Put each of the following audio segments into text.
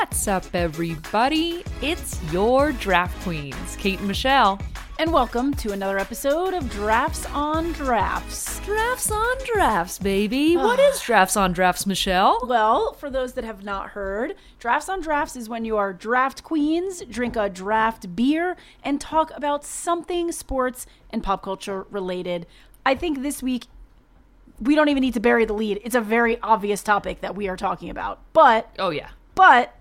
What's up, everybody? It's your draft queens, Kate and Michelle. And welcome to another episode of Drafts on Drafts. Drafts on drafts, baby. what is drafts on drafts, Michelle? Well, for those that have not heard, Drafts on Drafts is when you are draft queens, drink a draft beer, and talk about something sports and pop culture related. I think this week we don't even need to bury the lead. It's a very obvious topic that we are talking about. But Oh, yeah. but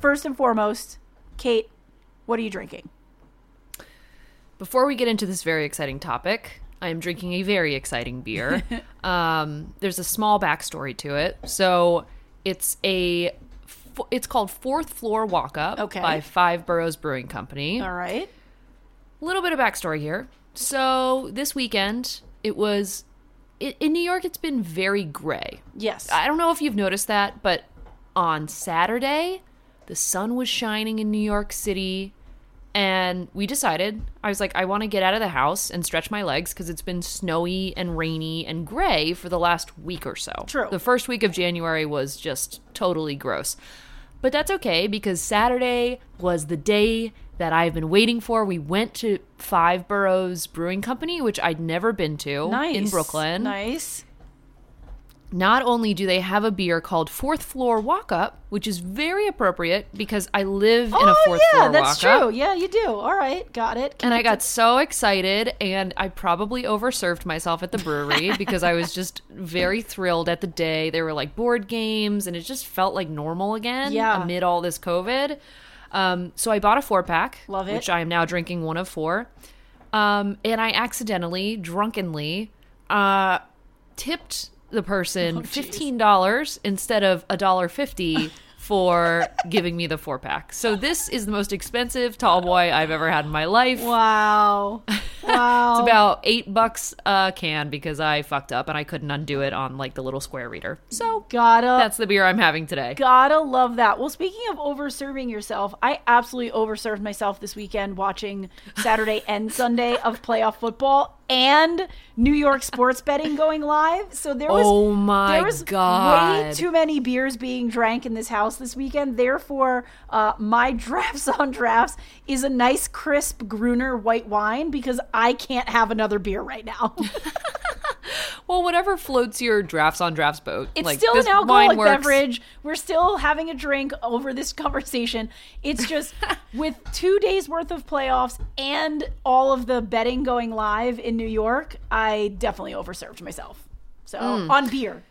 first and foremost, Kate, what are you drinking? Before we get into this very exciting topic, I am drinking a very exciting beer. um, there's a small backstory to it. So it's a it's called Fourth Floor Walk Up Okay. by Five Boroughs Brewing Company. All right. A little bit of backstory here. So this weekend, it was i in New York. It's been very gray. Yes. I don't know if you've noticed that, but on Saturday, the sun was shining in New York City, and we decided. I was like, I want to get out of the house and stretch my legs because it's been snowy and rainy and gray for the last week or so. True. The first week of January was just totally gross. But that's okay because Saturday was the day that I've been waiting for. We went to Five Boroughs Brewing Company, which I'd never been to nice. in Brooklyn. Nice. Not only do they have a beer called Fourth Floor Walk Up, which is very appropriate because I live in a oh fourth yeah, floor that's walk true. Yeah, you do. All right, got it. And I got so excited, and I probably overserved myself at the brewery because I was just very thrilled at the day. There were like board games, and it just felt like normal again Yeah. amid all this COVID. Um, so I bought a four pack, Love it. which I am now drinking one of four. Um, and I accidentally, drunkenly, uh, tipped the person Oh, fifteen dollars instead of a dollar fifty for giving me the four pack. So this is the most expensive tall boy I've ever had in my life. Wow. Wow. It's about eight bucks a can because I fucked up and I couldn't undo it on like the little square reader. So gotta that's the beer I'm having today. gotta love that. Well, speaking of overserving yourself, I absolutely overserved myself this weekend watching Saturday and Sunday of playoff football and New York sports betting going live. So there was Oh my there was way God. too many beers being drank in this house this weekend. Therefore, uh, my drafts on drafts is a nice crisp Gruner white wine because I can't have another beer right now. Well, whatever floats your drafts on drafts boat. It's like, still an alcoholic beverage. We're still having a drink over this conversation. It's just with two days worth of playoffs and all of the betting going live in New York, I definitely overserved myself. So Mm. on beer.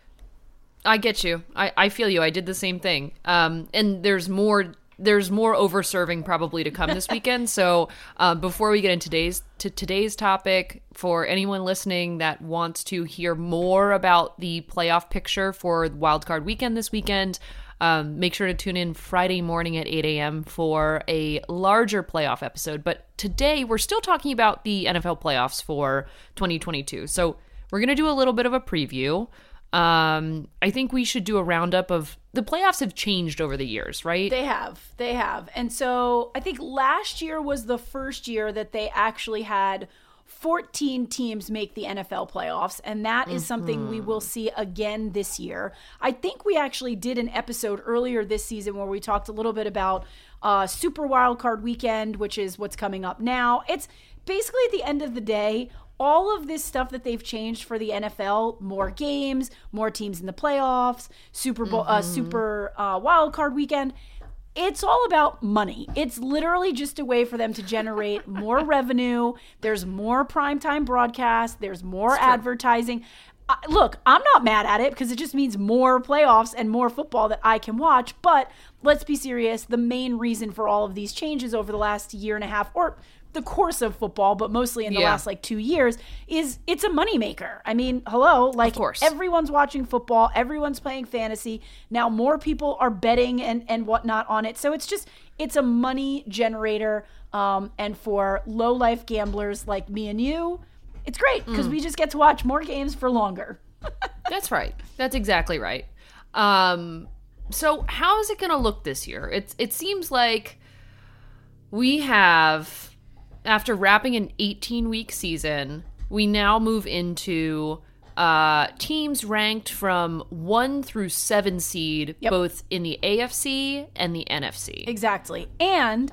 I get you. I, I feel you. I did the same thing. Um, and there's more. There's more overserving probably to come this weekend. So uh, before we get into today's to today's topic, for anyone listening that wants to hear more about the playoff picture for wildcard weekend this weekend, um, make sure to tune in Friday morning at 8 a.m. for a larger playoff episode. But today we're still talking about the NFL playoffs for 2022. So we're gonna do a little bit of a preview. Um, I think we should do a roundup of the playoffs have changed over the years, right? They have. They have. And so I think last year was the first year that they actually had 14 teams make the NFL playoffs. And that is something we will see again this year. I think we actually did an episode earlier this season where we talked a little bit about uh, Super Wild Card Weekend, which is what's coming up now. It's basically at the end of the day, all of this stuff that they've changed for the NFL, more games, more teams in the playoffs, Super Bowl, uh, Super uh, Wild Card Weekend. It's all about money. It's literally just a way for them to generate more revenue. There's more primetime broadcast. There's more advertising. I, look, I'm not mad at it because it just means more playoffs and more football that I can watch. But let's be serious. The main reason for all of these changes over the last year and a half, or the course of football, but mostly in the Yeah. last like two years, is it's a moneymaker. I mean, hello, like course. everyone's watching football, everyone's playing fantasy. Now more people are betting and and whatnot on it. So it's just it's a money generator. Um, and for low life gamblers like me and you, it's great because we just get to watch more games for longer. That's right. That's exactly right. Um, so how is it going to look this year? It's it seems like we have after wrapping an 18 week season, we now move into uh, teams ranked from one through seven seed, Yep. both in the AFC and the NFC. Exactly. And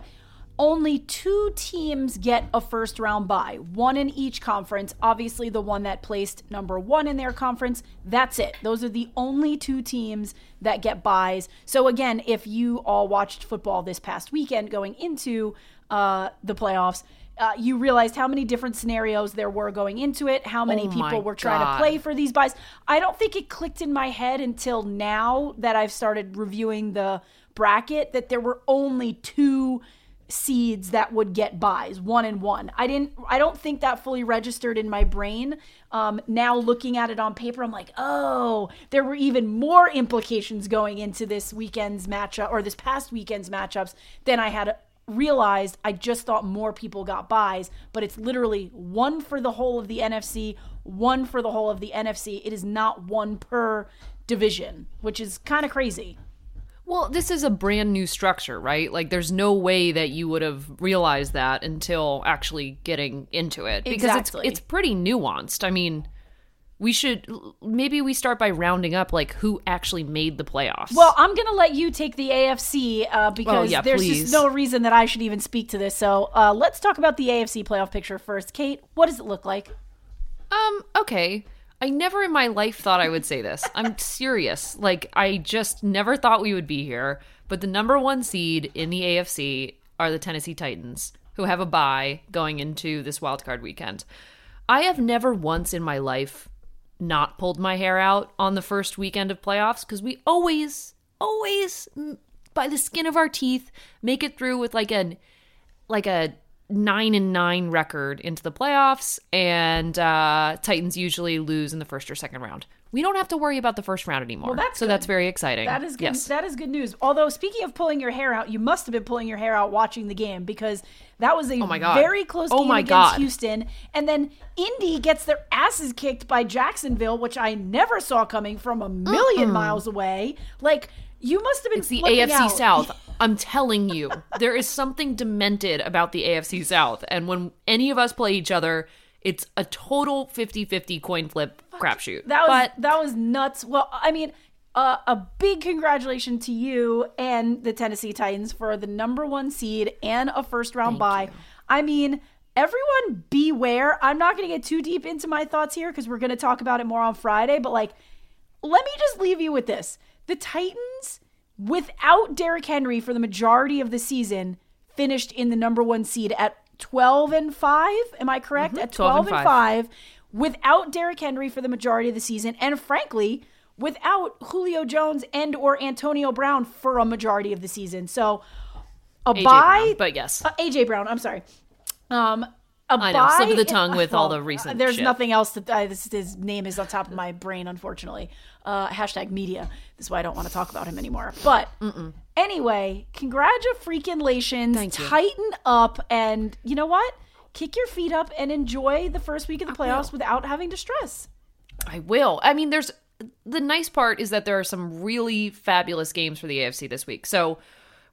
only two teams get a first round bye, one in each conference. Obviously, the one that placed number one in their conference, that's it. Those are the only two teams that get byes. So, again, if you all watched football this past weekend going into uh, the playoffs, uh, you realized how many different scenarios there were going into it, how many Oh people were trying God. to play for these byes. I don't think it clicked in my head until now that I've started reviewing the bracket that there were only two seeds that would get byes one and one i didn't i don't think that fully registered in my brain um, now looking at it on paper i'm like oh there were even more implications going into this weekend's matchup or this past weekend's matchups than i had realized i just thought more people got byes but it's literally one for the whole of the nfc one for the whole of the nfc it is not one per division which is kind of crazy Well, this is a brand new structure, right? Like, there's no way that you would have realized that until actually getting into it because Exactly. it's it's pretty nuanced. I mean, we should maybe we start by rounding up like who actually made the playoffs. Well, I'm going to let you take the AFC uh, because Oh, yeah, there's please. just no reason that I should even speak to this. So uh, let's talk about the AFC playoff picture first. Kate, what does it look like? Um, okay. I never in my life thought I would say this. I'm serious. Like, I just never thought we would be here. But the number one seed in the AFC are the Tennessee Titans, who have a bye going into this wildcard weekend. I have never once in my life not pulled my hair out on the first weekend of playoffs because we always, always, by the skin of our teeth, make it through with like an like a nine and nine record into the playoffs, and uh, Titans usually lose in the first or second round. We don't have to worry about the first round anymore. that's so good. that's very exciting. That is good. Yes. That is good news. Although speaking of pulling your hair out, you must have been pulling your hair out watching the game because that was a Oh my God. very close Oh game my against God. Houston. And then Indy gets their asses kicked by Jacksonville, which I never saw coming from a 1000000 miles away. Like you must have been It's the AFC out. South. I'm telling you, there is something demented about the AFC South. And when any of us play each other, it's a total 50 50 coin flip crapshoot. That was but that was nuts. Well, I mean, uh, a big congratulations to you and the Tennessee Titans for the number one seed and a first round bye. I mean, everyone beware. I'm not going to get too deep into my thoughts here because we're going to talk about it more on Friday. But like, let me just leave you with this: the Titans, without Derrick Henry for the majority of the season, finished in the number one seed at 12 and five. Am I correct? At 12 12 and and five. five without Derrick Henry for the majority of the season, and frankly, without Julio Jones and or Antonio Brown for a majority of the season. So a AJ bye, Brown, but yes. uh, AJ Brown. I'm sorry. Um, a I know, slip of the tongue with all the recent There's shit. nothing else that uh, this, his name is on top of my brain, unfortunately. Uh, hashtag media. This is why I don't want to talk about him anymore. But anyway, congratulations. Titan up, and you know what? Kick your feet up and enjoy the first week of the playoffs without having to stress. I will. I mean, there's the nice part is that there are some really fabulous games for the AFC this week. So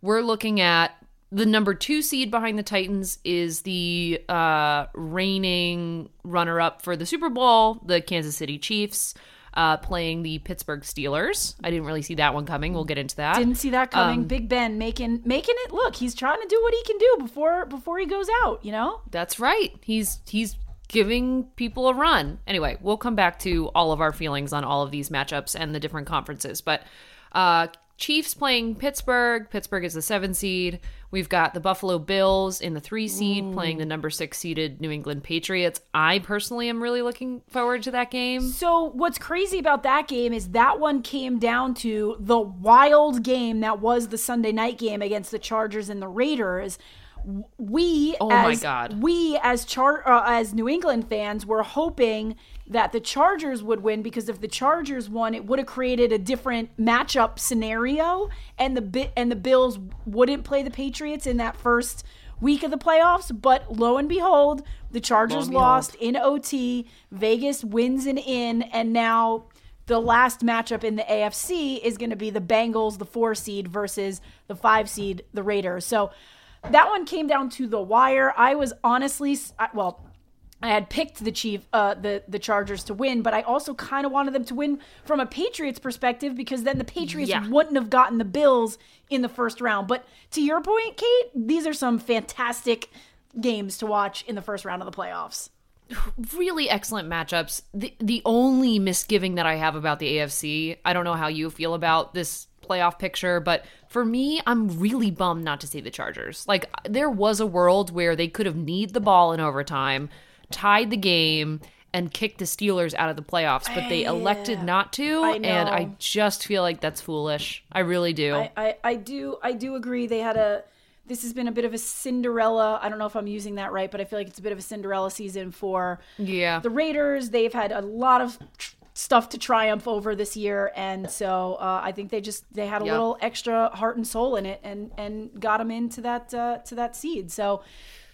we're looking at the number two seed behind the Titans is the uh, reigning runner up for the Super Bowl, the Kansas City Chiefs. Uh, playing the Pittsburgh Steelers. I didn't really see that one coming. We'll get into that. Didn't see that coming. Um, Big Ben making making it look. He's trying to do what he can do before before he goes out. You know. That's right. He's he's giving people a run. Anyway, we'll come back to all of our feelings on all of these matchups and the different conferences. But uh Chiefs playing Pittsburgh. Pittsburgh is the seven seed. We've got the Buffalo Bills in the three seed playing the number six seeded New England Patriots. I personally am really looking forward to that game. So what's crazy about that game is that one came down to the wild game that was the Sunday night game against the Chargers and the Raiders. We Oh as, my God. we as char uh, as New England fans were hoping that the Chargers would win because if the Chargers won, it would have created a different matchup scenario, and the bit and the Bills wouldn't play the Patriots in that first week of the playoffs. But lo and behold, the Chargers lost in OT. Vegas wins an in, and now the last matchup in the AFC is going to be the Bengals, the four seed, versus the five seed, the Raiders. So that one came down to the wire. I was honestly, well, I had picked the Chief, uh, the the Chargers to win, but I also kind of wanted them to win from a Patriots perspective because then the Patriots Yeah. wouldn't have gotten the Bills in the first round. But to your point, Kate, these are some fantastic games to watch in the first round of the playoffs. really excellent matchups. The the only misgiving that I have about the AFC, I don't know how you feel about this playoff picture, but for me, I'm really bummed not to see the Chargers. Like there was a world where they could have kneed the ball in overtime, tied the game, and kicked the Steelers out of the playoffs, but they elected not to, I and I just feel like that's foolish. I really do. I, I, I do I do agree they had a this has been a bit of a Cinderella. I don't know if I'm using that right, but I feel like it's a bit of a Cinderella season for yeah. the Raiders. They've had a lot of tr- stuff to triumph over this year, and so uh, I think they just they had a Yep. little extra heart and soul in it, and and got them into that uh, to that seed. So.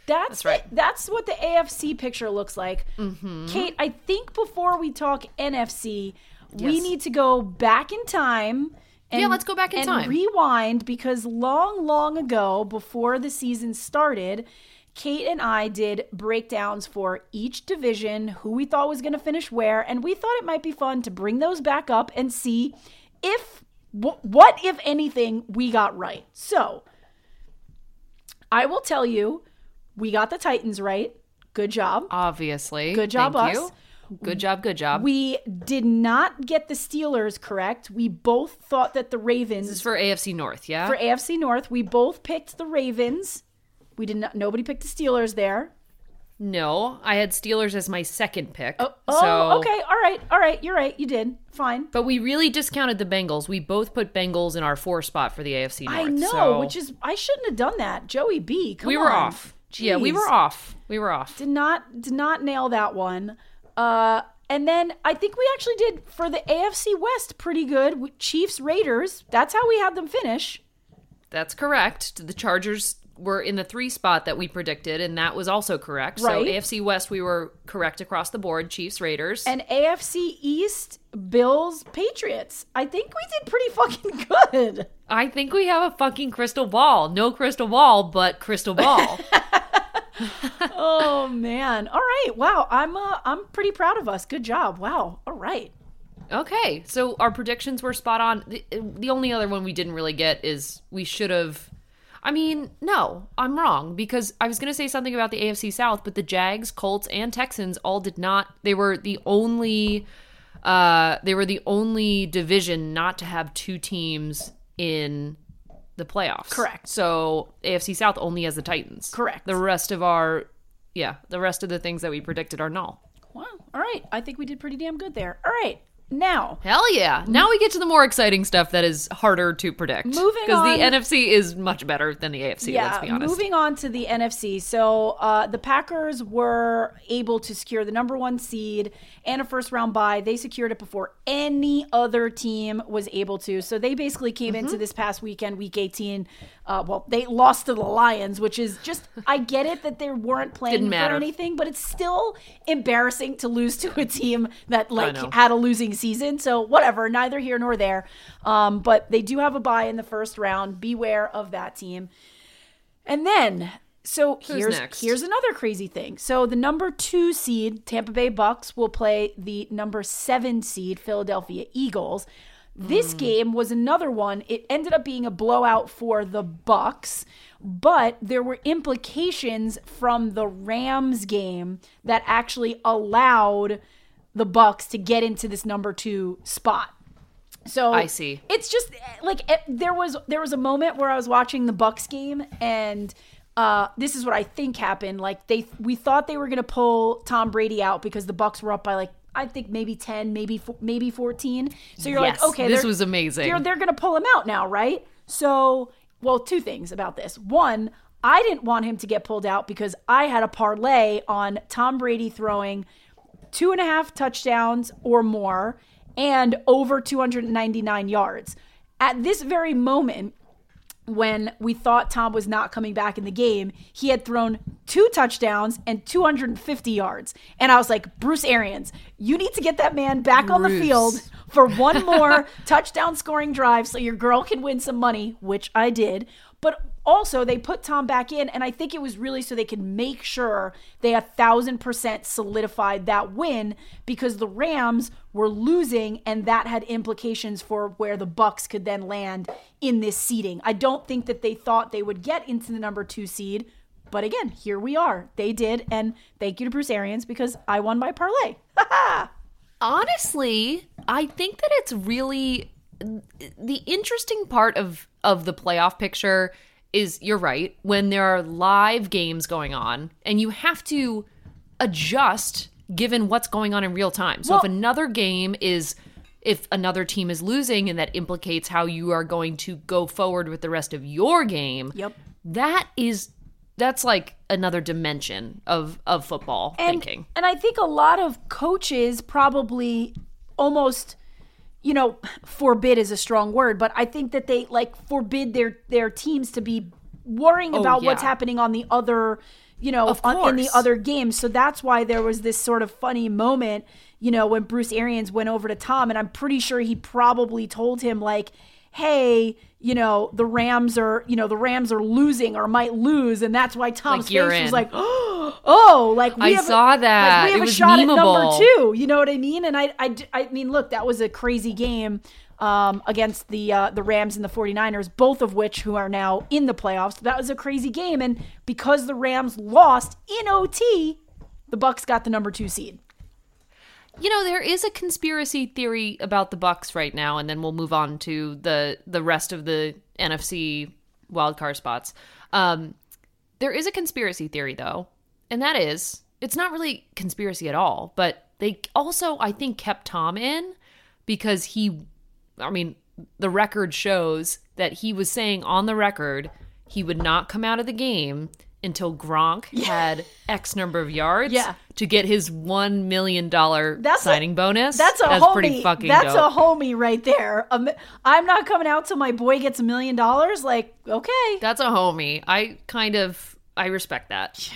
That's, That's right. the- that's what the AFC picture looks like. Mm-hmm. Kate, I think before we talk NFC, we need to go back in time. And, Yeah, let's go back in and time. rewind because long, long ago, before the season started, Kate and I did breakdowns for each division, who we thought was going to finish where, and we thought it might be fun to bring those back up and see if wh- what, if anything, we got right. So, I will tell you, we got the Titans right. Good job. Obviously. Good job, Thank us. you. Good job, good job. We did not get the Steelers correct. We both thought that the Ravens this is for AFC North, yeah? for AFC North, we both picked the Ravens. We did not. Nobody picked the Steelers there. No, I had Steelers as my second pick. Oh, oh, so, okay. All right. All right. You're right. You did. Fine. But we really discounted the Bengals. We both put Bengals in our four spot for the AFC North. I know, so which is I shouldn't have done that. Joey B. Come we were on. off. Yeah, we were off. We were off. Did not did not nail that one. Uh, and then I think we actually did for the AFC West pretty good. Chiefs Raiders. That's how we had them finish. That's correct. Did the Chargers were in the three spot that we predicted, and that was also correct. So AFC West, we were correct across the board. Chiefs, Raiders. And AFC East, Bills, Patriots. I think we did pretty fucking good. I think we have a fucking crystal ball. No crystal ball, but crystal ball. oh man. All right. Wow. I'm uh, I'm pretty proud of us. Good job. Wow. All right. Okay, so our predictions were spot on. The, the only other one we didn't really get is we should have. I mean, no, I'm wrong because I was going to say something about the AFC South, but the Jags, Colts, and Texans all did not. They were the only. Uh, they were the only division not to have two teams in the playoffs. Correct. So AFC South only has the Titans. Correct. The rest of our, yeah, the rest of the things that we predicted are null. Wow. All right. I think we did pretty damn good there. All right. Now, Hell yeah. Now we get to the more exciting stuff that is harder to predict. Moving on. Because the NFC is much better than the AFC, let's be honest. moving on to the NFC. So uh, the Packers were able to secure the number one seed and a first round bye. They secured it before any other team was able to. So they basically came Mm-hmm. into this past weekend, week 18. Uh, well, they lost to the Lions, which is just, I get it that they weren't playing for anything, but it's still embarrassing to lose to a team that like had a losing season. So whatever, neither here nor there. Um, but they do have a bye in the first round. Beware of that team. And then, so here's next? here's another crazy thing. So the number two seed Tampa Bay Bucks will play the number seven seed Philadelphia Eagles. This Hmm. game was another one. It ended up being a blowout for the Bucks, but there were implications from the Rams game that actually allowed the Bucks to get into this number two spot. So I see. It's just like it, there was there was a moment where I was watching the Bucks game and uh, this is what I think happened. Like they we thought they were going to pull Tom Brady out because the Bucks were up by like I think maybe 10, maybe maybe 14. So you're Yes, like, okay, this was amazing. They're, they're going to pull him out now, right? So, well, two things about this. One, I didn't want him to get pulled out because I had a parlay on Tom Brady throwing two and a half touchdowns or more and over 299 yards. At this very moment, when we thought Tom was not coming back in the game, he had thrown two touchdowns and 250 yards. And I was like, Bruce Arians, you need to get that man back on the field for one more touchdown scoring drive so your girl can win some money, which I did. But also they put Tom back in, and I think it was really so they could make sure they a thousand percent solidified that win because the Rams were losing, and that had implications for where the Bucks could then land in this seeding. I don't think that they thought they would get into the number two seed. But again, here we are. They did, and thank you to Bruce Arians because I won my parlay. Honestly, I think that it's really the interesting part of of the playoff picture is you're right when there are live games going on and you have to adjust given what's going on in real time. So Well- if another game is if another team is losing and that implicates how you are going to go forward with the rest of your game. Yep. That is that's like another dimension of of football and, thinking. And I think a lot of coaches probably almost you know, forbid is a strong word, but I think that they like forbid their their teams to be worrying oh, about what's Oh, happening on the other, you know, on, in the other games. So that's why there was this sort of funny moment, you know, when Bruce Arians went over to Tom, and I'm pretty sure he probably told him like, "Hey, you know, the Rams are, you know, the Rams are losing or might lose," and that's why Tom's Like, face was like, "Oh, like we I have a- saw that. Like, we have It a was shot at number two. You know what I mean? And I, I, I mean, look, that was a crazy game um, against the uh, the Rams and the 49ers, both of which who are now in the playoffs. That was a crazy game, and because the Rams lost in OT, the Bucks got the number two seed. You know, there is a conspiracy theory about the Bucks right now, and then we'll move on to the the rest of the NFC wildcard spots. Um, there is a conspiracy theory though, and that is it's not really conspiracy at all, but they also I think kept Tom in because he I mean, the record shows that he was saying on the record he would not come out of the game until Gronk had X number of yards Yeah. to get his one million dollar That's a- signing bonus. That's a That's homie. pretty fucking That's dope. a homie right there. Um, I'm not coming out till my boy gets a million dollars. Like, okay, That's a homie. I kind of I respect that.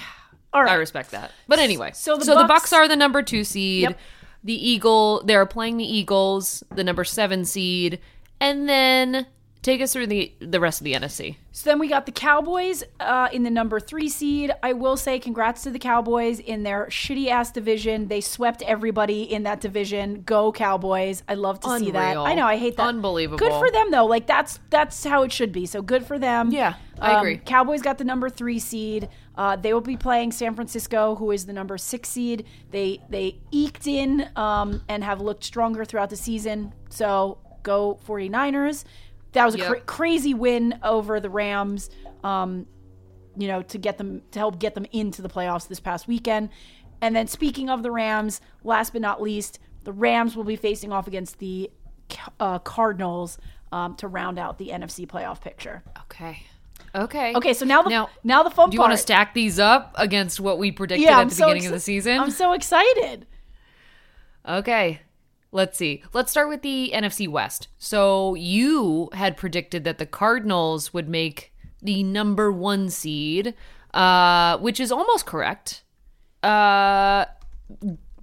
all right. I respect that. But anyway, So the so the Bucks- Bucks are the number two seed. Yep. The Eagle, they're playing the Eagles, the number seven seed, and then take us through the the rest of the NFC. So then we got the Cowboys uh, in the number three seed. I will say congrats to the Cowboys in their shitty ass division. They swept everybody in that division. Go Cowboys! I love to see that. I know I hate that. Unbelievable. Good for them though. Like that's that's how it should be. So good for them. Yeah, I Um, agree. Cowboys got the number three seed. Uh, they will be playing San Francisco, who is the number six seed. They they eked in um, and have looked stronger throughout the season. So go 49ers. That was a Yep. cra- crazy win over the Rams. Um, you know, to get them to help get them into the playoffs this past weekend. And then speaking of the Rams, last but not least, the Rams will be facing off against the uh, Cardinals um, to round out the NFC playoff picture. Okay. Okay. Okay, so now the Now, now the fun Do you part. want to stack these up against what we predicted yeah, at I'm the so beginning of the season? I'm so excited. Okay. Let's see. Let's start with the NFC West. So you had predicted that the Cardinals would make the number one seed, uh, which is almost correct. Uh,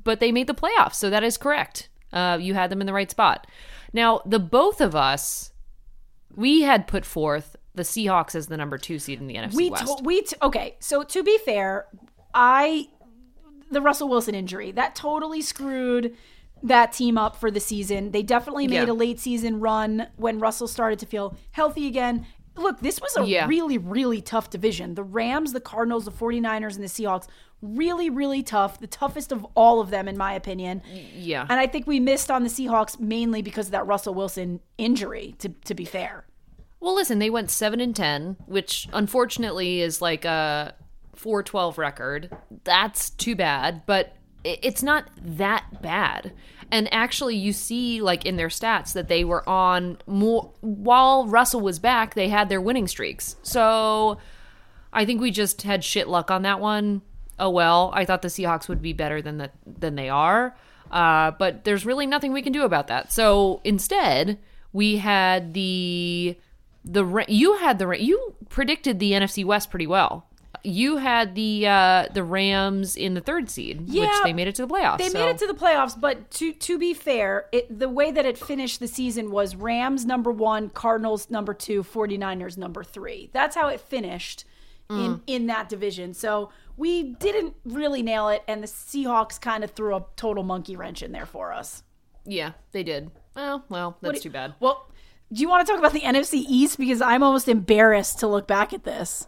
but they made the playoffs, so that is correct. Uh, you had them in the right spot. Now, the both of us, we had put forth the Seahawks as the number two seed in the NFC We West. to- we t- okay. So to be fair, I the Russell Wilson injury that totally screwed that team up for the season. They definitely made Yeah. a late season run when Russell started to feel healthy again. Look, this was a Yeah. really really tough division. The Rams, the Cardinals, the 49ers and the Seahawks really really tough. The toughest of all of them in my opinion. yeah. And I think we missed on the Seahawks mainly because of that Russell Wilson injury to to be fair. Well, listen, they went seven and ten, which unfortunately is like a four twelve record. That's too bad, but it's not that bad. And actually, you see, like in their stats, that they were on more while Russell was back. They had their winning streaks. So I think we just had shit luck on that one. Oh well, I thought the Seahawks would be better than that than they are. Uh, but there's really nothing we can do about that. So instead, we had the the you had the you predicted the NFC West pretty well. You had the uh, the Rams in the third seed, which they made it to the playoffs. They so- made it to the playoffs, but to to be fair, it, the way that it finished the season was Rams number one, Cardinals number two, 49ers number three. That's how it finished Mm. in in that division. So we didn't really nail it, and the Seahawks kind of threw a total monkey wrench in there for us. Yeah, they did. Well, well, that's do- too bad. Well, do you want to talk about the NFC East because I'm almost embarrassed to look back at this.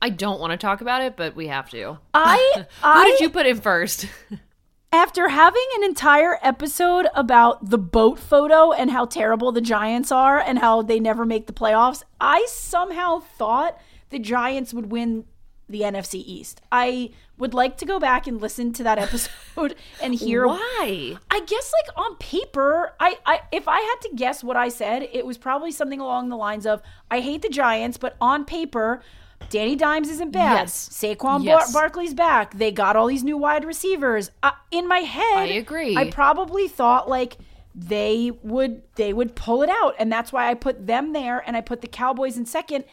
I don't want to talk about it, but we have to. I Who I did you put in first? After having an entire episode about the boat photo and how terrible the Giants are and how they never make the playoffs, I somehow thought the Giants would win the NFC East. I would like to go back and listen to that episode and hear Why? I guess like on paper, I, I if I had to guess what I said, it was probably something along the lines of I hate the Giants, but on paper, Danny Dimes isn't bad. Yes. Saquon Yes. Bar- Barkley's back. They got all these new wide receivers. Uh, in my head, I agree. I probably thought like they would they would pull it out, and that's why I put them there, and I put the Cowboys in second.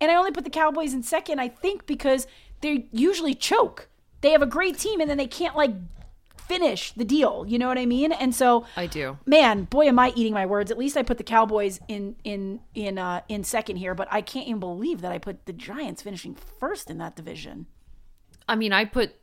And I only put the Cowboys in second, I think, because they usually choke. They have a great team, and then they can't like finish the deal. You know what I mean? And so I do. man, boy, am I eating my words. At least I put the Cowboys in in in uh, in second here, but I can't even believe that I put the Giants finishing first in that division. I mean, I put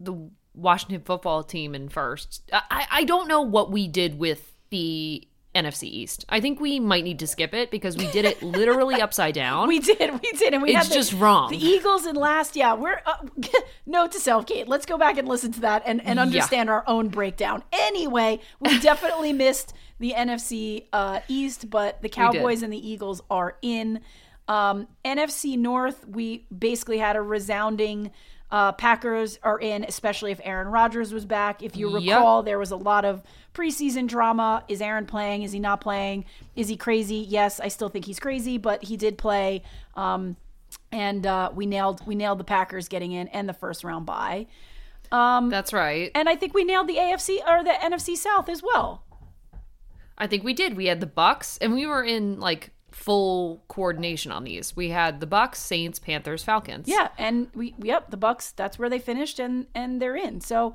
the Washington football team in first. I, I don't know what we did with the NFC East. I think we might need to skip it because we did it literally upside down. We did, we did, and we It's had the, just wrong. The Eagles in last, yeah. We're uh, note to self, Kate. Let's go back and listen to that and, and understand our own breakdown. Anyway, we definitely missed the NFC uh, East, but the Cowboys and the Eagles are in. Um, NFC North, we basically had a resounding. Uh, Packers are in, especially if Aaron Rodgers was back. If you Yep. recall, there was a lot of preseason drama. Is Aaron playing? Is he not playing? Is he crazy? Yes, I still think he's crazy, but he did play. Um, and uh, we nailed we nailed the Packers getting in and the first round bye. That's right. And I think we nailed the AFC or the NFC South as well. I think we did. We had the Bucks, and we were in like full coordination on these. We had the Bucks, Saints, Panthers, Falcons. Yeah, and we yep, the Bucks. That's where they finished, and and they're in. So,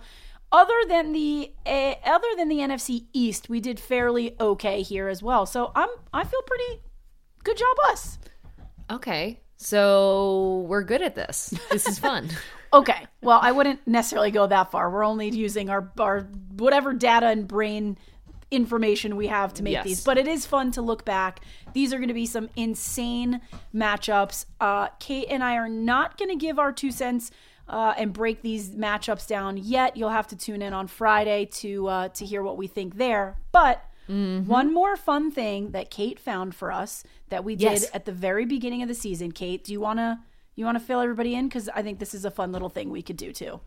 other than the uh, other than the NFC East, we did fairly okay here as well. So I'm I feel pretty good job us. Okay. So we're good at this. This is fun. Okay, well I wouldn't necessarily go that far. We're only using our our whatever data and brain information we have to make Yes. these. But it is fun to look back. These are going to be some insane matchups. Uh, Kate and I are not going to give our two cents uh, and break these matchups down yet. You'll have to tune in on Friday to uh, to hear what we think there. But Mm-hmm. one more fun thing that Kate found for us that we did Yes. at the very beginning of the season. Kate, do you want to you want to fill everybody in because I think this is a fun little thing we could do too.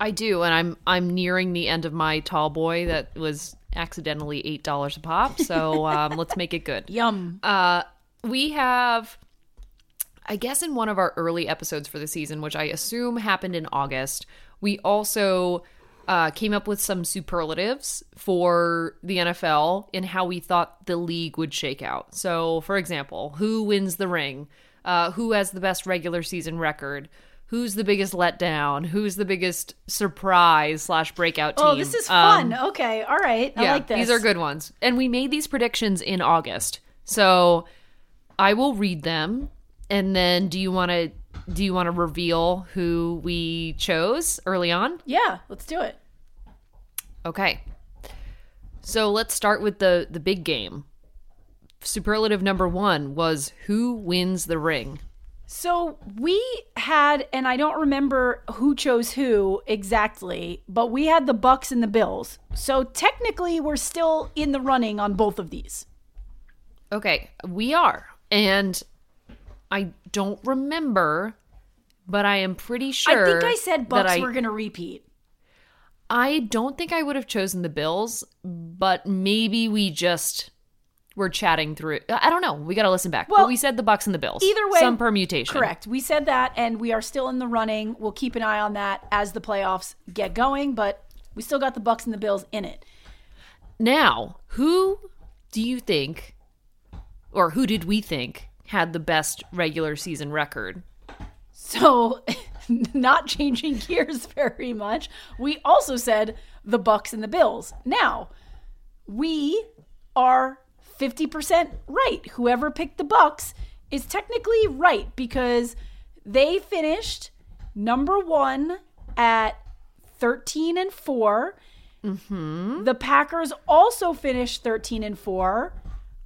I do, and I'm I'm nearing the end of my tall boy that was accidentally eight dollars a pop. So um, let's make it good. Yum. Uh, we have, I guess, in one of our early episodes for the season, which I assume happened in August, we also uh, came up with some superlatives for the NFL and how we thought the league would shake out. So, for example, who wins the ring? Uh, who has the best regular season record? Who's the biggest letdown? Who's the biggest surprise slash breakout team? Oh, this is Um, fun. okay, all right. I like this. these are good ones. And we made these predictions in August. So I will read them and then do you want to do you want to reveal who we chose early on? Yeah, let's do it. Okay. So let's start with the the big game. Superlative number 1 was who wins the ring. So we had, and I don't remember who chose who exactly, but we had the Bucks and the Bills. So technically, we're still in the running on both of these. Okay, we are. And I don't remember, but I am pretty sure I think I said Bucks I- were going to repeat. I don't think I would have chosen the Bills, but maybe we just were chatting through. I don't know. We got to listen back. Well, but we said the Bucks and the Bills. Either way, some permutation. Correct. We said that, and we are still in the running. We'll keep an eye on that as the playoffs get going, but we still got the Bucks and the Bills in it. Now, who do you think, or who did we think had the best regular season record? So, not changing gears very much, we also said the Bucks and the Bills. Now, we are 50% right. Whoever picked the Bucks is technically right because they finished number 1 at 13 and 4. Mm-hmm. The Packers also finished 13 and 4.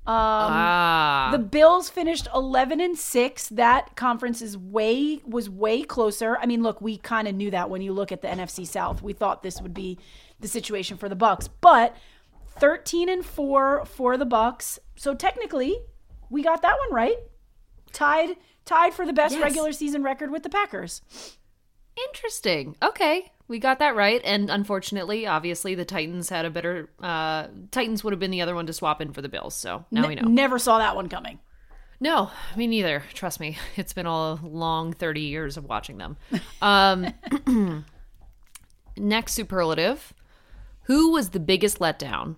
Um, ah. The Bills finished 11 and 6. That conference is way was way closer. I mean, look, we kind of knew that when you look at the NFC South. We thought this would be the situation for the Bucks. But 13 and 4 for the Bucks. So technically, we got that one right. Tied tied for the best Yes. regular season record with the Packers. Interesting. Okay, we got that right. And unfortunately, obviously, the Titans had a better. Uh, Titans would have been the other one to swap in for the Bills. So now we know. Never saw that one coming. No, me neither. Trust me, it's been a long thirty years of watching them. Um, next superlative: Who was the biggest letdown?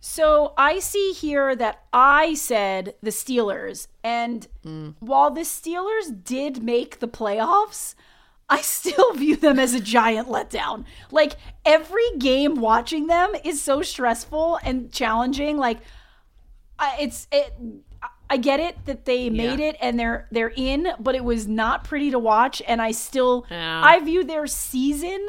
So I see here that I said the Steelers. And while the Steelers did make the playoffs, I still view them as a giant letdown. Like every game watching them is so stressful and challenging. Like I- it's it I get it that they made it and they're they're in, but it was not pretty to watch and I still Yeah. I view their season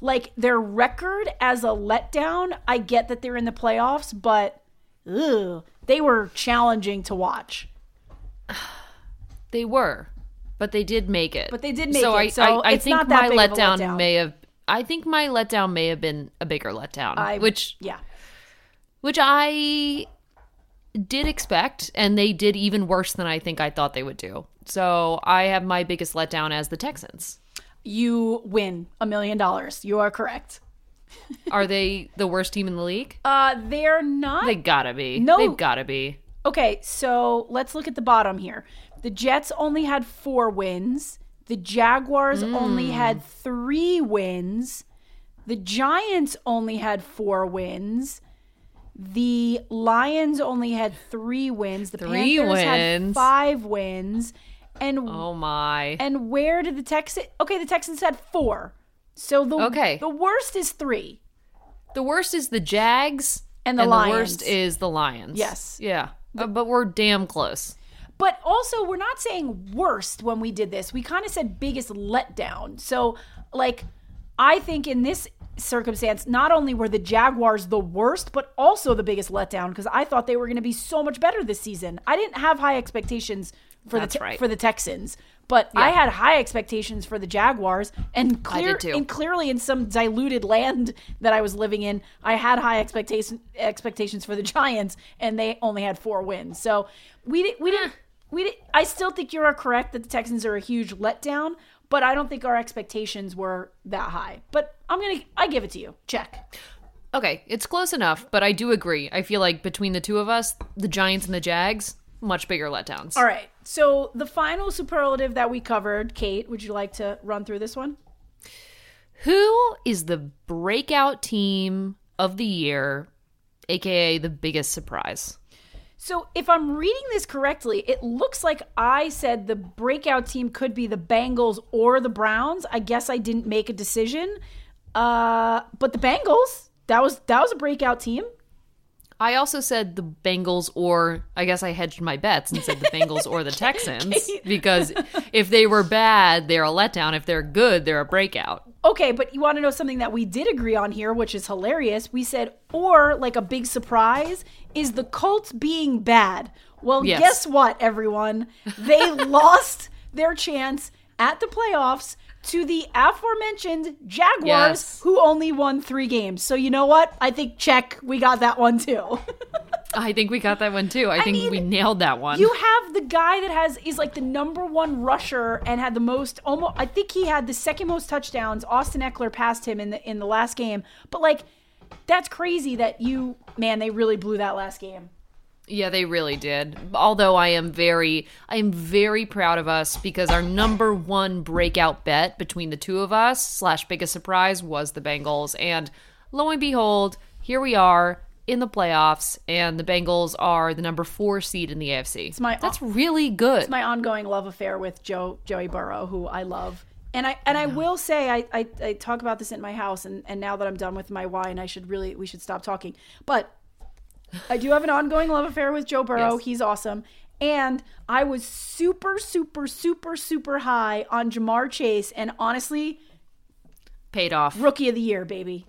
like their record as a letdown. I get that they're in the playoffs, but ugh, they were challenging to watch. They were, but they did make it. But they did make so it, I, so I, I think my big of a letdown, letdown. may have. I think my letdown may have been a bigger letdown, I which yeah. which I did expect, and they did even worse than I think I thought they would do. So I have my biggest letdown as the Texans. You win a million dollars. You are correct. Are they the worst team in the league? Uh they're not They gotta be. No. they've gotta be. Okay, so let's look at the bottom here. The Jets only had four wins. The Jaguars only had three wins. The Giants only had four wins. The Lions only had three wins. The Three Panthers had five wins. And Oh my! and where did the Texans? Okay, the Texans had four. So the Okay. the worst is three. The worst is the Jags, And the the Lions. worst is the Lions. Yes. Yeah, Uh, but we're damn close. But also, we're not saying worst when we did this. We kind of said biggest letdown. So, like, I think in this circumstance, not only were the Jaguars the worst, but also the biggest letdown because I thought they were going to be so much better this season. I didn't have high expectations for That's the right. for the Texans, but I had high expectations for the Jaguars, and clear did too. and clearly in some diluted land that I was living in, I had high expectation expectations for the Giants, and they only had four wins. So we we didn't we did, I still think you are correct that the Texans are a huge letdown, but I don't think our expectations were that high. But I'm gonna I give it to you. Check. Okay, it's close enough, but I do agree. I feel like between the two of us, the Giants and the Jags, much bigger letdowns. All right. So the final superlative that we covered, Kate, would you like to run through this one? Who is the breakout team of the year, aka the biggest surprise? So, if I'm reading this correctly, it looks like I said the breakout team could be the Bengals or the Browns. I guess I didn't make a decision. Uh, but the Bengals, that was that was a breakout team. I also said the Bengals, or I guess I hedged my bets and said the Bengals or the Texans because if they were bad, they're a letdown. If they're good, they're a breakout. Okay, but you want to know something that we did agree on here, which is hilarious. We said, or like a big surprise, is the Colts being bad. Well, Yes. guess what, everyone? They lost their chance at the playoffs to the aforementioned Jaguars, Yes. who only won three games. So, you know what? I think check, we got that one too. I think we got that one too. I, think mean, we nailed that one. You have the guy that has is like the number one rusher and had the most almost I think he had the second most touchdowns. Austin Ekeler passed him in the in the last game. But like that's crazy that you man, they really blew that last game. Yeah, they really did. Although I am very I am very proud of us because our number one breakout bet between the two of us slash biggest surprise was the Bengals. And lo and behold, here we are. in the playoffs, and the Bengals are the number four seed in the AFC. It's my- That's really good. It's my ongoing love affair with Joe Joey Burrow, who I love. And I and I will say I, I, I talk about this in my house and, and now that I'm done with my wine, I should really we should stop talking. But I do have an ongoing love affair with Joe Burrow. Yes. He's awesome. And I was super, super, super, super high on Ja'Marr Chase and honestly, Paid off. rookie of the year, baby.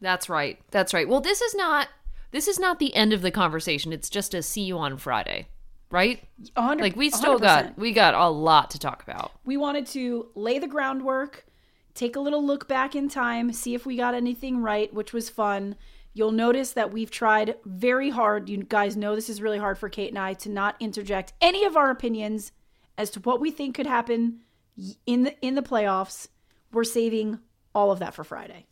That's right. That's right. Well, this is not this is not the end of the conversation. It's just a see you on Friday, right? 100 Like we still 100%. got we got a lot to talk about. we wanted to lay the groundwork, take a little look back in time, see if we got anything right, which was fun. You'll notice that we've tried very hard. You guys know this is really hard for Kate and I to not interject any of our opinions as to what we think could happen in the in the playoffs. We're saving all of that for Friday.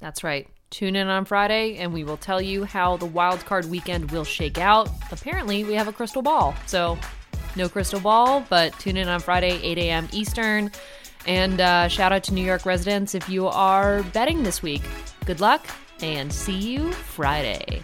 That's right. Tune in on Friday and we will tell you how the wild card weekend will shake out. Apparently, we have a crystal ball. So, no crystal ball, but tune in on Friday, 8 a.m. Eastern. And uh, shout out to New York residents if you are betting this week. Good luck and see you Friday.